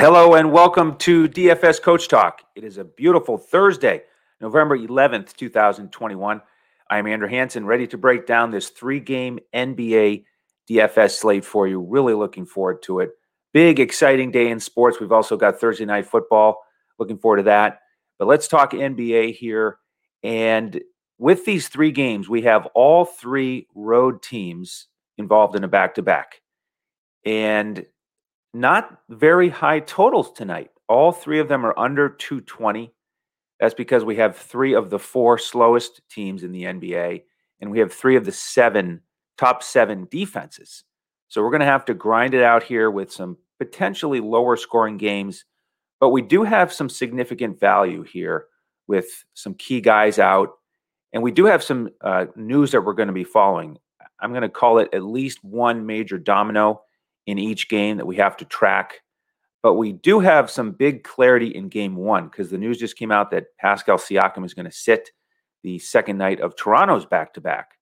Hello and welcome to DFS Coach Talk. It is a beautiful Thursday, November 11th, 2021. I am Andrew Hanson, ready to break down this three game NBA DFS slate for you. Really looking forward to it. Big, exciting day in sports. We've also got Thursday night football. Looking forward to that. But let's talk NBA here. And with these three games, we have all three road teams involved in a back to back. And not very high totals tonight. All three of them are under 220. That's because we have three of the four slowest teams in the NBA, and we have three of the seven top seven defenses. So we're going to have to grind it out here with some potentially lower scoring games, but we do have some significant value here with some key guys out. And we do have some uh, news that we're going to be following. I'm going to call it at least one major domino in each game that we have to track. But we do have some big clarity in game one because the news just came out that Pascal Siakam is going to sit the second night of Toronto's back to back.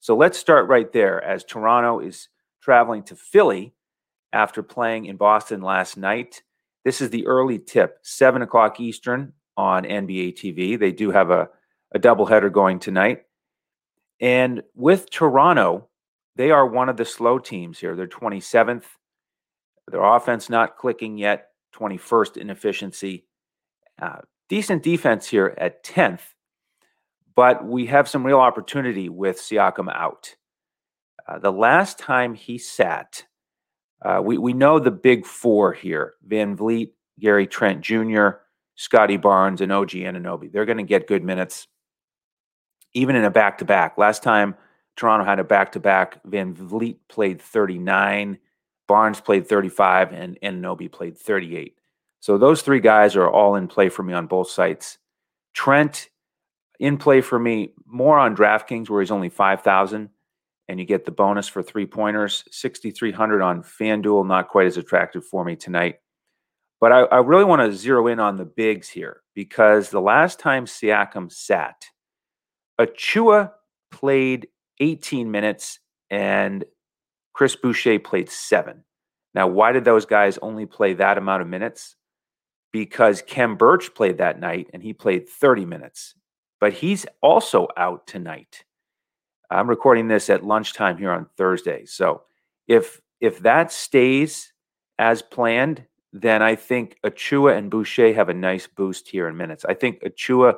So let's start right there as Toronto is traveling to Philly after playing in Boston last night. This is the early tip, 7 o'clock Eastern on NBA TV. They do have a, a doubleheader going tonight. And with Toronto, they are one of the slow teams here. They're 27th. Their offense not clicking yet, 21st in efficiency. Uh, decent defense here at 10th, but we have some real opportunity with Siakam out. Uh, the last time he sat, uh, we, we know the big four here VanVleet, Gary Trent Jr., Scottie Barnes, and OG Anunoby. They're going to get good minutes, even in a back to back. Last time Toronto had a back to back. VanVleet played 39, Barnes played 35, and Anunoby played 38. So those three guys are all in play for me on both sites. Trent in play for me more on DraftKings where he's only 5,000 and you get the bonus for three pointers. 6,300 on FanDuel, not quite as attractive for me tonight. But I, I really want to zero in on the bigs here because the last time Siakam sat, Achiuwa played 18 minutes and Chris Boucher played seven. Now, why did those guys only play that amount of minutes? Because Khem Birch played that night and he played 30 minutes, but he's also out tonight. I'm recording this at lunchtime here on Thursday. So if if that stays as planned, then I think Achiuwa and Boucher have a nice boost here in minutes. I think Achiuwa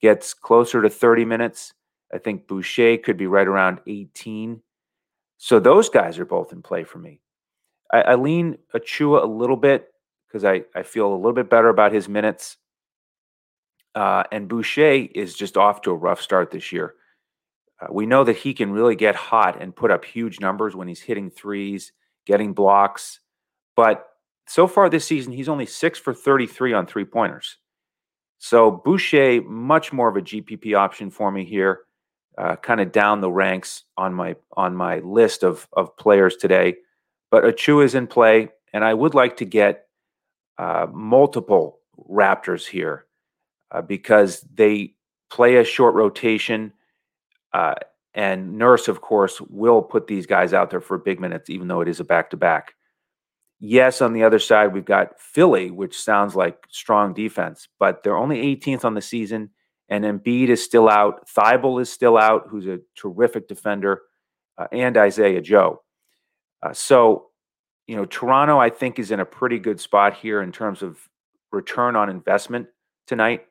gets closer to 30 minutes I think Boucher could be right around 18. So those guys are both in play for me. I, I lean Achiuwa a little bit because I, I feel a little bit better about his minutes. Uh, and Boucher is just off to a rough start this year. Uh, we know that he can really get hot and put up huge numbers when he's hitting threes, getting blocks. But so far this season, he's only six for 33 on three pointers. So Boucher, much more of a GPP option for me here uh, kind of down the ranks on my on my list of of players today. But Achiuwa is in play, and I would like to get uh, multiple Raptors here uh, because they play a short rotation. Uh, and Nurse, of course, will put these guys out there for big minutes, even though it is a back to back. Yes, on the other side, we've got Philly, which sounds like strong defense, but they're only 18th on the season and Embiid is still out. Thybulle is still out, who's a terrific defender, uh, and Isaiah Joe. Uh, so, you know, Toronto, I think, is in a pretty good spot here in terms of return on investment tonight.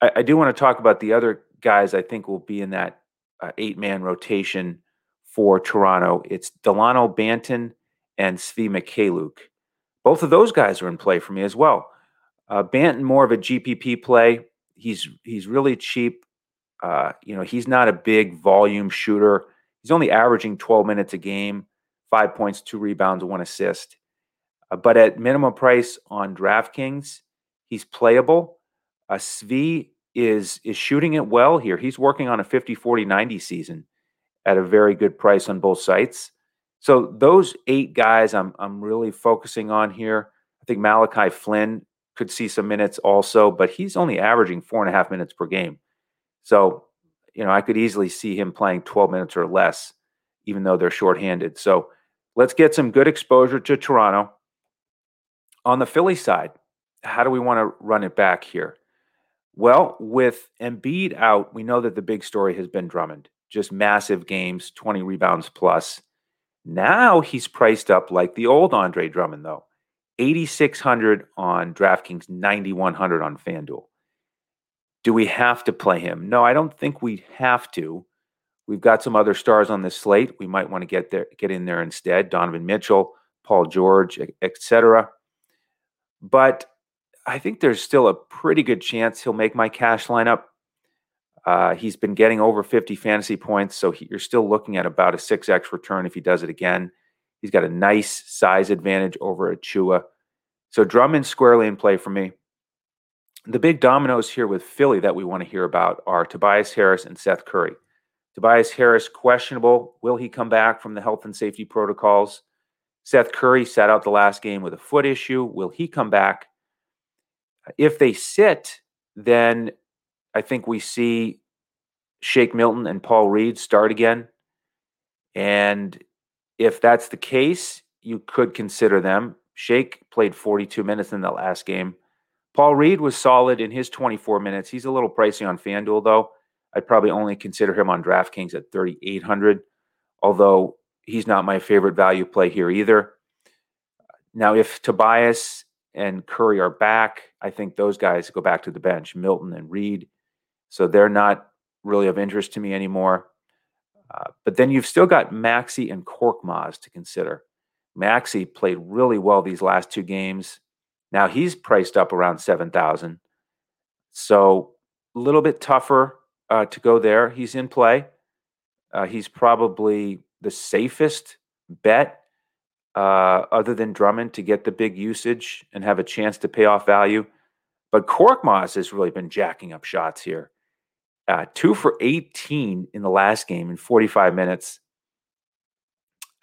I, I do want to talk about the other guys I think will be in that uh, eight man rotation for Toronto. It's Delano Banton and Svi Mykhailiuk. Both of those guys are in play for me as well. Uh, Banton, more of a GPP play he's he's really cheap. Uh, you know, he's not a big volume shooter. He's only averaging 12 minutes a game, five points, two rebounds, one assist. Uh, but at minimum price on DraftKings, he's playable. Uh, Svi is is shooting it well here. He's working on a 50 40 90 season at a very good price on both sites. So those eight guys I'm I'm really focusing on here. I think Malachi Flynn could see some minutes also, but he's only averaging four and a half minutes per game. So, you know, I could easily see him playing 12 minutes or less, even though they're shorthanded. So let's get some good exposure to Toronto. On the Philly side, how do we want to run it back here? Well, with Embiid out, we know that the big story has been Drummond. Just massive games, 20 rebounds plus. Now he's priced up like the old Andre Drummond, though. 8,600 on DraftKings, 9,100 on FanDuel. Do we have to play him? No, I don't think we have to. We've got some other stars on this slate. We might want to get there, get in there instead. Donovan Mitchell, Paul George, etc. But I think there's still a pretty good chance he'll make my cash lineup. Uh, he's been getting over 50 fantasy points, so he, you're still looking at about a 6x return if he does it again. He's got a nice size advantage over Achiuwa. So Drummond squarely in play for me. The big dominoes here with Philly that we want to hear about are Tobias Harris and Seth Curry. Tobias Harris questionable. Will he come back from the health and safety protocols? Seth Curry sat out the last game with a foot issue. Will he come back? If they sit, then I think we see Shake Milton and Paul Reed start again. And if that's the case, you could consider them. Shake played 42 minutes in the last game. Paul Reed was solid in his 24 minutes. He's a little pricey on FanDuel, though. I'd probably only consider him on DraftKings at 3,800, although he's not my favorite value play here either. Now, if Tobias and Curry are back, I think those guys go back to the bench, Milton and Reed. So they're not really of interest to me anymore. Uh, but then you've still got Maxey and Korkmaz to consider. Maxey played really well these last two games. Now he's priced up around 7,000. So a little bit tougher uh, to go there. He's in play. Uh, he's probably the safest bet uh, other than Drummond to get the big usage and have a chance to pay off value. But Korkmaz has really been jacking up shots here. Uh, two for 18 in the last game in 45 minutes.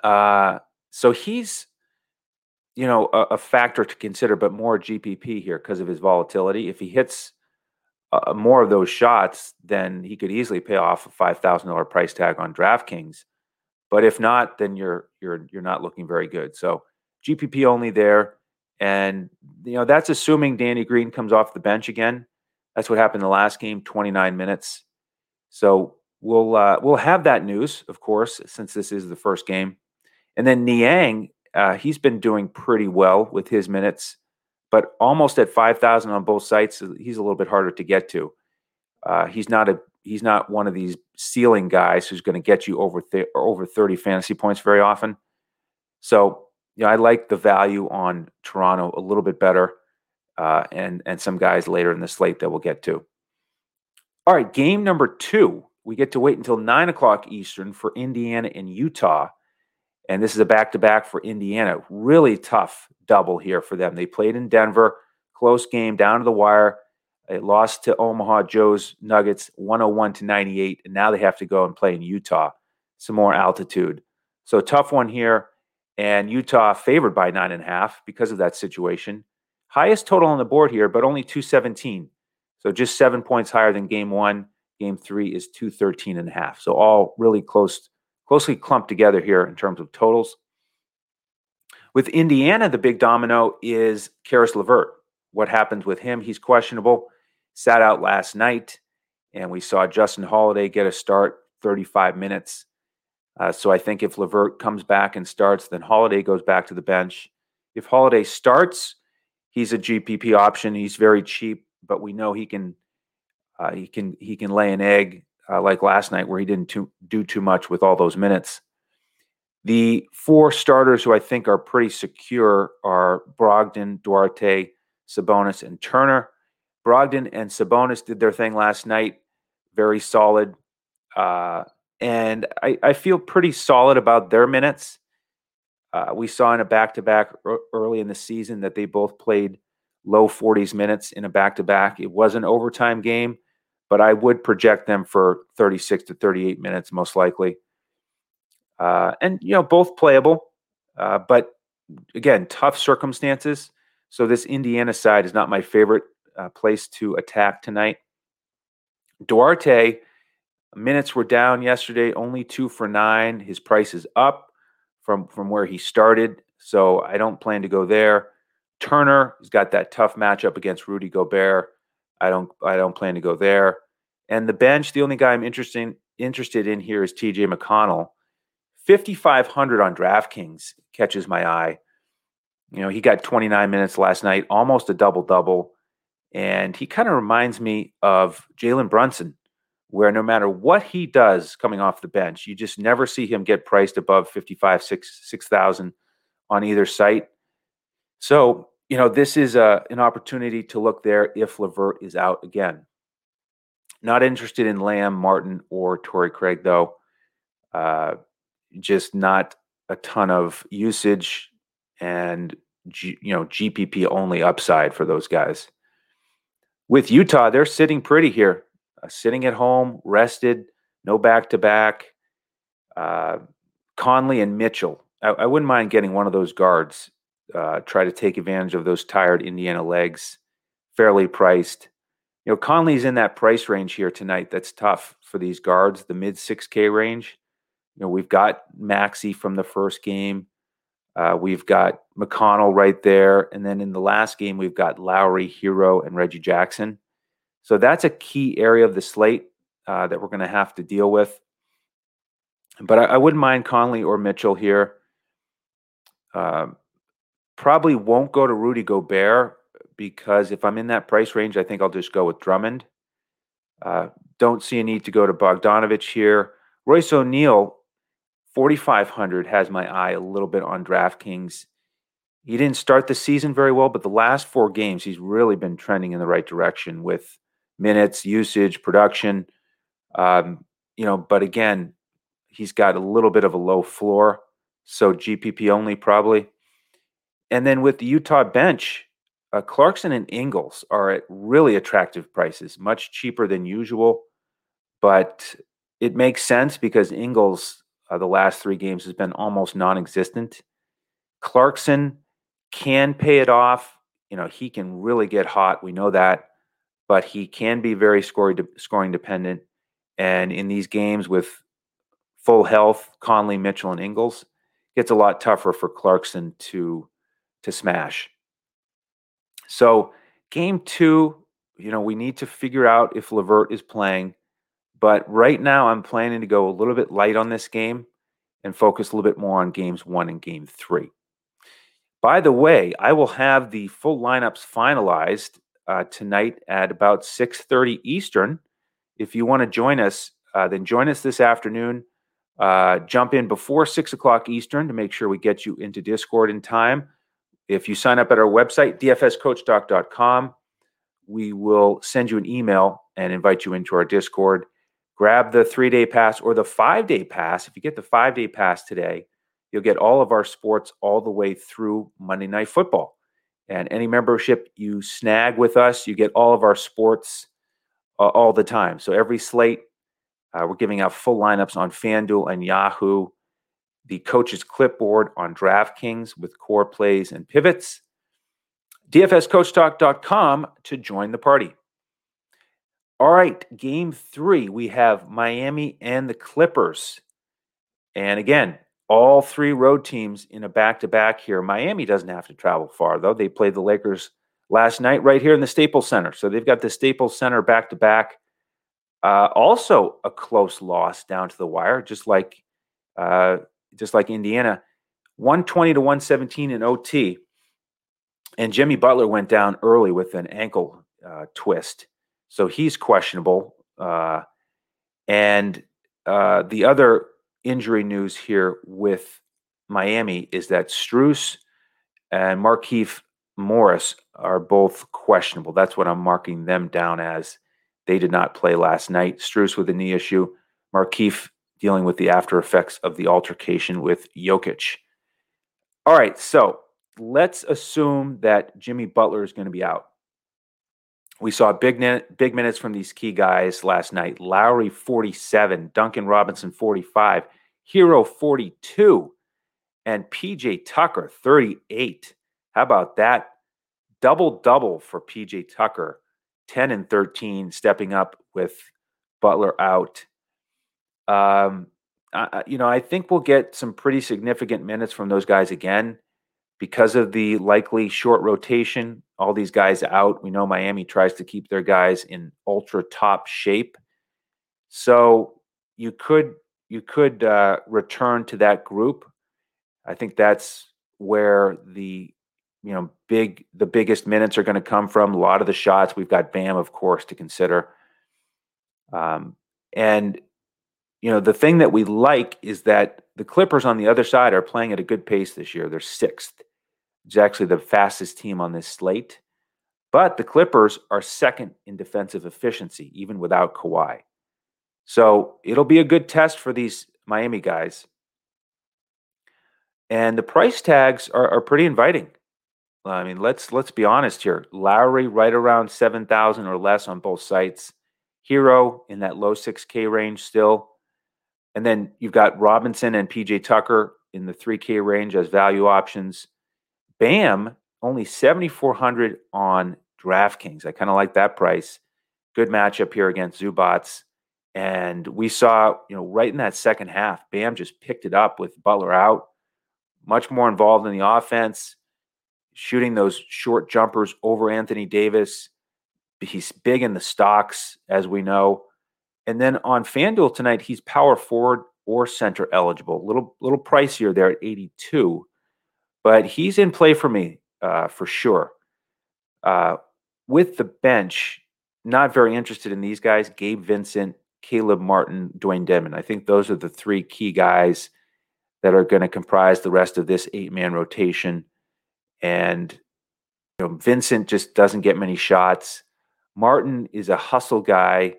Uh, so he's, you know, a, a, factor to consider, but more GPP here because of his volatility. If he hits uh, more of those shots, then he could easily pay off a five thousand dollar price tag on DraftKings. But if not, then you're you're you're not looking very good. So GPP only there, and you know that's assuming Danny Green comes off the bench again. That's what happened in the last game, 29 minutes. So we'll uh, we'll have that news, of course, since this is the first game. And then Niang, uh, he's been doing pretty well with his minutes, but almost at 5,000 on both sites. He's a little bit harder to get to. Uh, he's not a he's not one of these ceiling guys who's going to get you over th- over 30 fantasy points very often. So, you know, I like the value on Toronto a little bit better, uh, and and some guys later in the slate that we'll get to. All right, game number two. We get to wait until nine o'clock Eastern for Indiana and Utah, and this is a back to back for Indiana. Really tough double here for them. They played in Denver, close game down to the wire. It lost to Omaha Joe's Nuggets 101 to 98, and now they have to go and play in Utah, some more altitude. So tough one here, and Utah favored by nine and a half because of that situation. Highest total on the board here, but only 217. So just seven points higher than game one. Game three is 213 and a half. So all really close, closely clumped together here in terms of totals. With Indiana, the big domino is Caris LeVert. What happens with him? He's questionable sat out last night, and we saw Justin Holiday get a start, 35 minutes. Uh, so I think if LeVert comes back and starts, then Holiday goes back to the bench. If Holiday starts, he's a GPP option. He's very cheap, but we know he can uh, he can he can lay an egg uh, like last night where he didn't too, do too much with all those minutes. The four starters who I think are pretty secure are Brogdon, Duarte, Sabonis, and Turner. Brogdon and Sabonis did their thing last night, very solid. Uh, and I, I, feel pretty solid about their minutes. Uh, we saw in a back to back early in the season that they both played low 40s minutes in a back to back. It was an overtime game, but I would project them for 36 to 38 minutes, most likely. Uh, and, you know, both playable, uh, but again, tough circumstances. So this Indiana side is not my favorite uh, place to attack tonight. Duarte, minutes were down yesterday, only two for nine. His price is up from, from where he started, so I don't plan to go there. Turner he's got that tough matchup against Rudy Gobert. I don't I don't plan to go there. And the bench, the only guy I'm interested interested in here is TJ McConnell. 5500 on DraftKings catches my eye. You know, he got 29 minutes last night, almost a double double. And he kind of reminds me of Jalen Brunson, where no matter what he does coming off the bench, you just never see him get priced above 55, 6, 6,000 on either site. So, you know, this is a, uh, an opportunity to look there if LeVert is out again. Not interested in Lamb, Martin, or Torrey Craig, though. Uh, just not a ton of usage and, G, you know, GPP only upside for those guys. With Utah, they're sitting pretty here, uh, sitting at home, rested, no back to back. Conley and Mitchell. I, I, wouldn't mind getting one of those guards uh, try to take advantage of those tired Indiana legs, fairly priced. You know, Conley's in that price range here tonight. That's tough for these guards, the mid 6K range. You know, we've got Maxey from the first game. Uh, we've got McConnell right there. And then in the last game, we've got Lowry, Herro, and Reggie Jackson. So that's a key area of the slate uh, that we're going to have to deal with. But I, I, wouldn't mind Conley or Mitchell here. Um, Probably won't go to Rudy Gobert because if I'm in that price range, I think I'll just go with Drummond. Uh, don't see a need to go to Bogdanovich here. Royce O'Neale, 4,500 has my eye a little bit on DraftKings. He didn't start the season very well, but the last four games, he's really been trending in the right direction with minutes, usage, production. Um, you know, but again, he's got a little bit of a low floor. So GPP only probably. And then with the Utah bench, uh, Clarkson and Ingles are at really attractive prices, much cheaper than usual. But it makes sense because Ingles, uh, the last three games, has been almost non existent. Clarkson can pay it off. You know, he can really get hot. We know that. But he can be very scoring, scoring dependent. And in these games with full health, Conley, Mitchell, and Ingles, gets a lot tougher for Clarkson to to smash. So, game two, you know, we need to figure out if LeVert is playing. But right now, I'm planning to go a little bit light on this game and focus a little bit more on games one and game three. By the way, I will have the full lineups finalized uh, tonight at about 6:30 Eastern. If you want to join us, uh, then join us this afternoon. Uh, jump in before six o'clock Eastern to make sure we get you into Discord in time. If you sign up at our website, dfscoachtalk.com, we will send you an email and invite you into our Discord. Grab the three day pass or the five day pass. If you get the five day pass today, you'll get all of our sports all the way through Monday Night Football. And any membership you snag with us, you get all of our sports uh, all the time. So every slate, uh, we're giving out full lineups on FanDuel and Yahoo the coach's clipboard on DraftKings with core plays and pivots. DFSCoachTalk.com to join the party. All right, game three, we have Miami and the Clippers. And again, all three road teams in a back to back here. Miami doesn't have to travel far, though. They played the Lakers last night right here in the Staples Center. So they've got the Staples Center back to back. Also, a close loss down to the wire, just like uh, just like Indiana, 120 to 117 in OT. And Jimmy Butler went down early with an ankle uh, twist. So he's questionable. Uh, and uh, the other injury news here with Miami is that Strus and Markieff Morris are both questionable. That's what I'm marking them down as. They did not play last night. Strus with a knee issue. Markieff dealing with the after effects of the altercation with Jokic. All right, so let's assume that Jimmy Butler is going to be out. We saw big big minutes from these key guys last night. Lowry 47, Duncan Robinson 45, Herro 42, and PJ Tucker 38. How about that? Double double for PJ Tucker, 10 and 13, stepping up with Butler out. Um, you know, I think we'll get some pretty significant minutes from those guys again. Because of the likely short rotation, all these guys out. We know Miami tries to keep their guys in ultra top shape. So you could you could uh, return to that group. I think that's where the you know big the biggest minutes are going to come from. A lot of the shots we've got Bam, of course, to consider. Um, and you know the thing that we like is that the Clippers on the other side are playing at a good pace this year. They're sixth. It's actually the fastest team on this slate. But the Clippers are second in defensive efficiency, even without Kawhi. So it'll be a good test for these Miami guys. And the price tags are, are pretty inviting. I mean, let's let's be honest here. Lowry right around seven thousand or less on both sites. Herro in that low six K range still. And then you've got Robinson and PJ Tucker in the 3K range as value options. Bam only 7,400 on DraftKings. I kind of like that price. Good matchup here against Zubac. And we saw, you know, right in that second half, Bam just picked it up with Butler out, much more involved in the offense, shooting those short jumpers over Anthony Davis. He's big in the stocks, as we know. And then on FanDuel tonight, he's power forward or center eligible. Little little pricier there at 82, but he's in play for me uh, for sure. Uh, with the bench, not very interested in these guys. Gabe Vincent, Caleb Martin, Dewayne Dedmon. I think those are the three key guys that are going to comprise the rest of this eight man rotation. And you know, Vincent just doesn't get many shots. Martin is a hustle guy.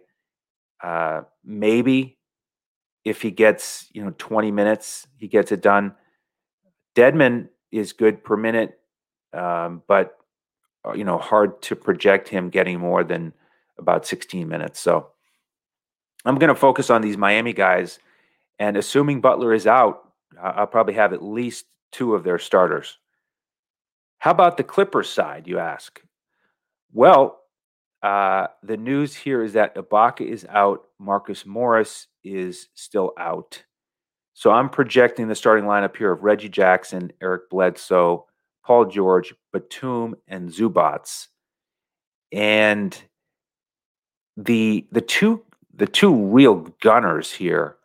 Uh, maybe if he gets you know 20 minutes, he gets it done. Dedmon is good per minute, um, but uh, you know hard to project him getting more than about 16 minutes. So I'm going to focus on these Miami guys, and assuming Butler is out, I'll probably have at least two of their starters. How about the Clippers side, you ask? Well, uh, the news here is that Ibaka is out, Marcus Morris is still out. So I'm projecting the starting lineup here of Reggie Jackson, Eric Bledsoe, Paul George, Batum, and Zubac. And the the two the two real gunners here,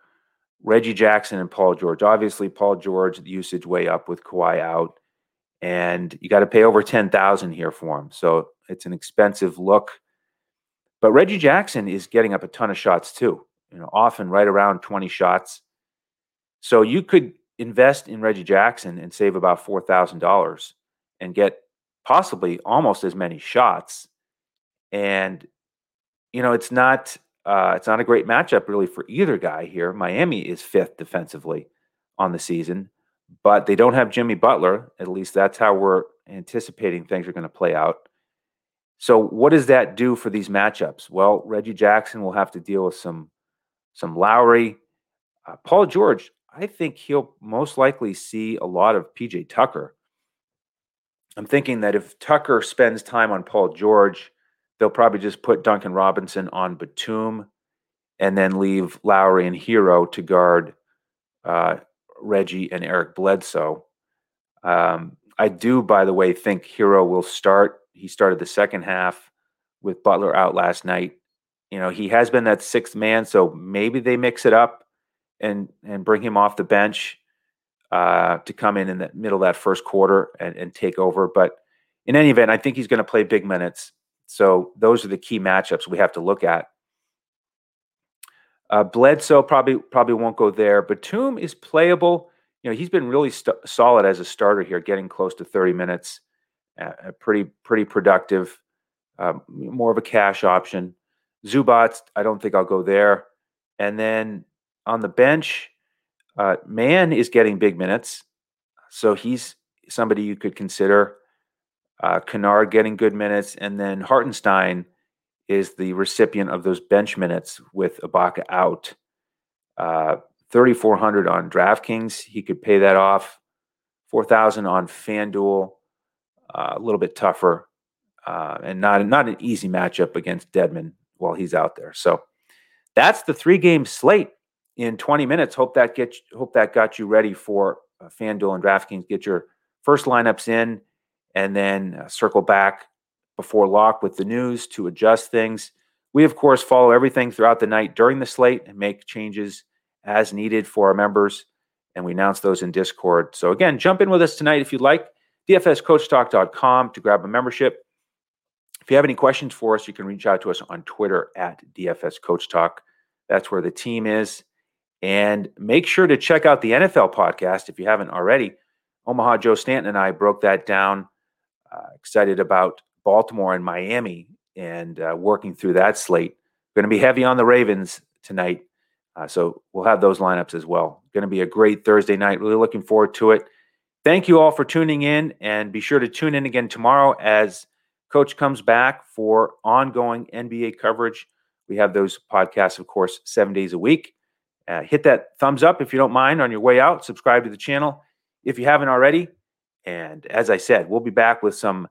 Reggie Jackson and Paul George. Obviously, Paul George, the usage way up with Kawhi out, and you got to pay over ten thousand here for him. So it's an expensive look. But Reggie Jackson is getting up a ton of shots too. You know, often right around twenty shots. So you could invest in Reggie Jackson and save about four thousand dollars and get possibly almost as many shots. And you know, it's not uh, it's not a great matchup really for either guy here. Miami is fifth defensively on the season, but they don't have Jimmy Butler. At least that's how we're anticipating things are going to play out. So, what does that do for these matchups? Well, Reggie Jackson will have to deal with some some Lowry. Uh, Paul George, I think he'll most likely see a lot of PJ Tucker. I'm thinking that if Tucker spends time on Paul George, they'll probably just put Duncan Robinson on Batum and then leave Lowry and Herro to guard uh, Reggie and Eric Bledsoe. Um, I do, by the way, think Herro will start. He started the second half with Butler out last night. You know, he has been that sixth man, so maybe they mix it up and and bring him off the bench uh, to come in in the middle of that first quarter and, and take over. But in any event, I think he's going to play big minutes. So those are the key matchups we have to look at. Uh, Bledsoe probably probably won't go there. Batum is playable. You know he's been really st- solid as a starter here, getting close to 30 minutes. Uh, pretty pretty productive. Um, more of a cash option. Zubac, I don't think I'll go there. And then on the bench, uh, Mann is getting big minutes, so he's somebody you could consider uh, Kennard getting good minutes, and then Hartenstein is the recipient of those bench minutes with Ibaka out. Uh, 3,400 on DraftKings, he could pay that off. 4,000 on FanDuel, uh, a little bit tougher, uh, and not not an easy matchup against Dedmon while he's out there. So that's the three game slate in 20 minutes. Hope that gets hope that got you ready for uh, FanDuel and DraftKings. Get your first lineups in and then uh, circle back before lock with the news to adjust things. We, of course, follow everything throughout the night during the slate and make changes as needed for our members. And we announce those in Discord. So, again, jump in with us tonight if you'd like. DFSCoachTalk.com to grab a membership. If you have any questions for us, you can reach out to us on Twitter at DFS Coach Talk. That's where the team is. And make sure to check out the NFL podcast if you haven't already. Omaha Joe Stanton and I broke that down. Uh, excited about Baltimore and Miami and uh, working through that slate. Going to be heavy on the Ravens tonight. Uh, so we'll have those lineups as well. Going to be a great Thursday night. Really looking forward to it. Thank you all for tuning in and be sure to tune in again tomorrow as Coach comes back for ongoing NBA coverage. We have those podcasts, of course, seven days a week. Uh, hit that thumbs up if you don't mind on your way out. Subscribe to the channel if you haven't already. And as I said, we'll be back with some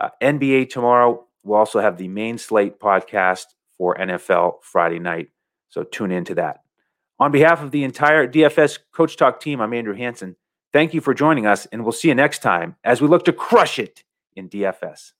uh, NBA tomorrow. We'll also have the main slate podcast for NFL Friday night. So tune into that. On behalf of the entire DFS Coach Talk team, I'm Andrew Hanson. Thank you for joining us, and we'll see you next time as we look to crush it in DFS.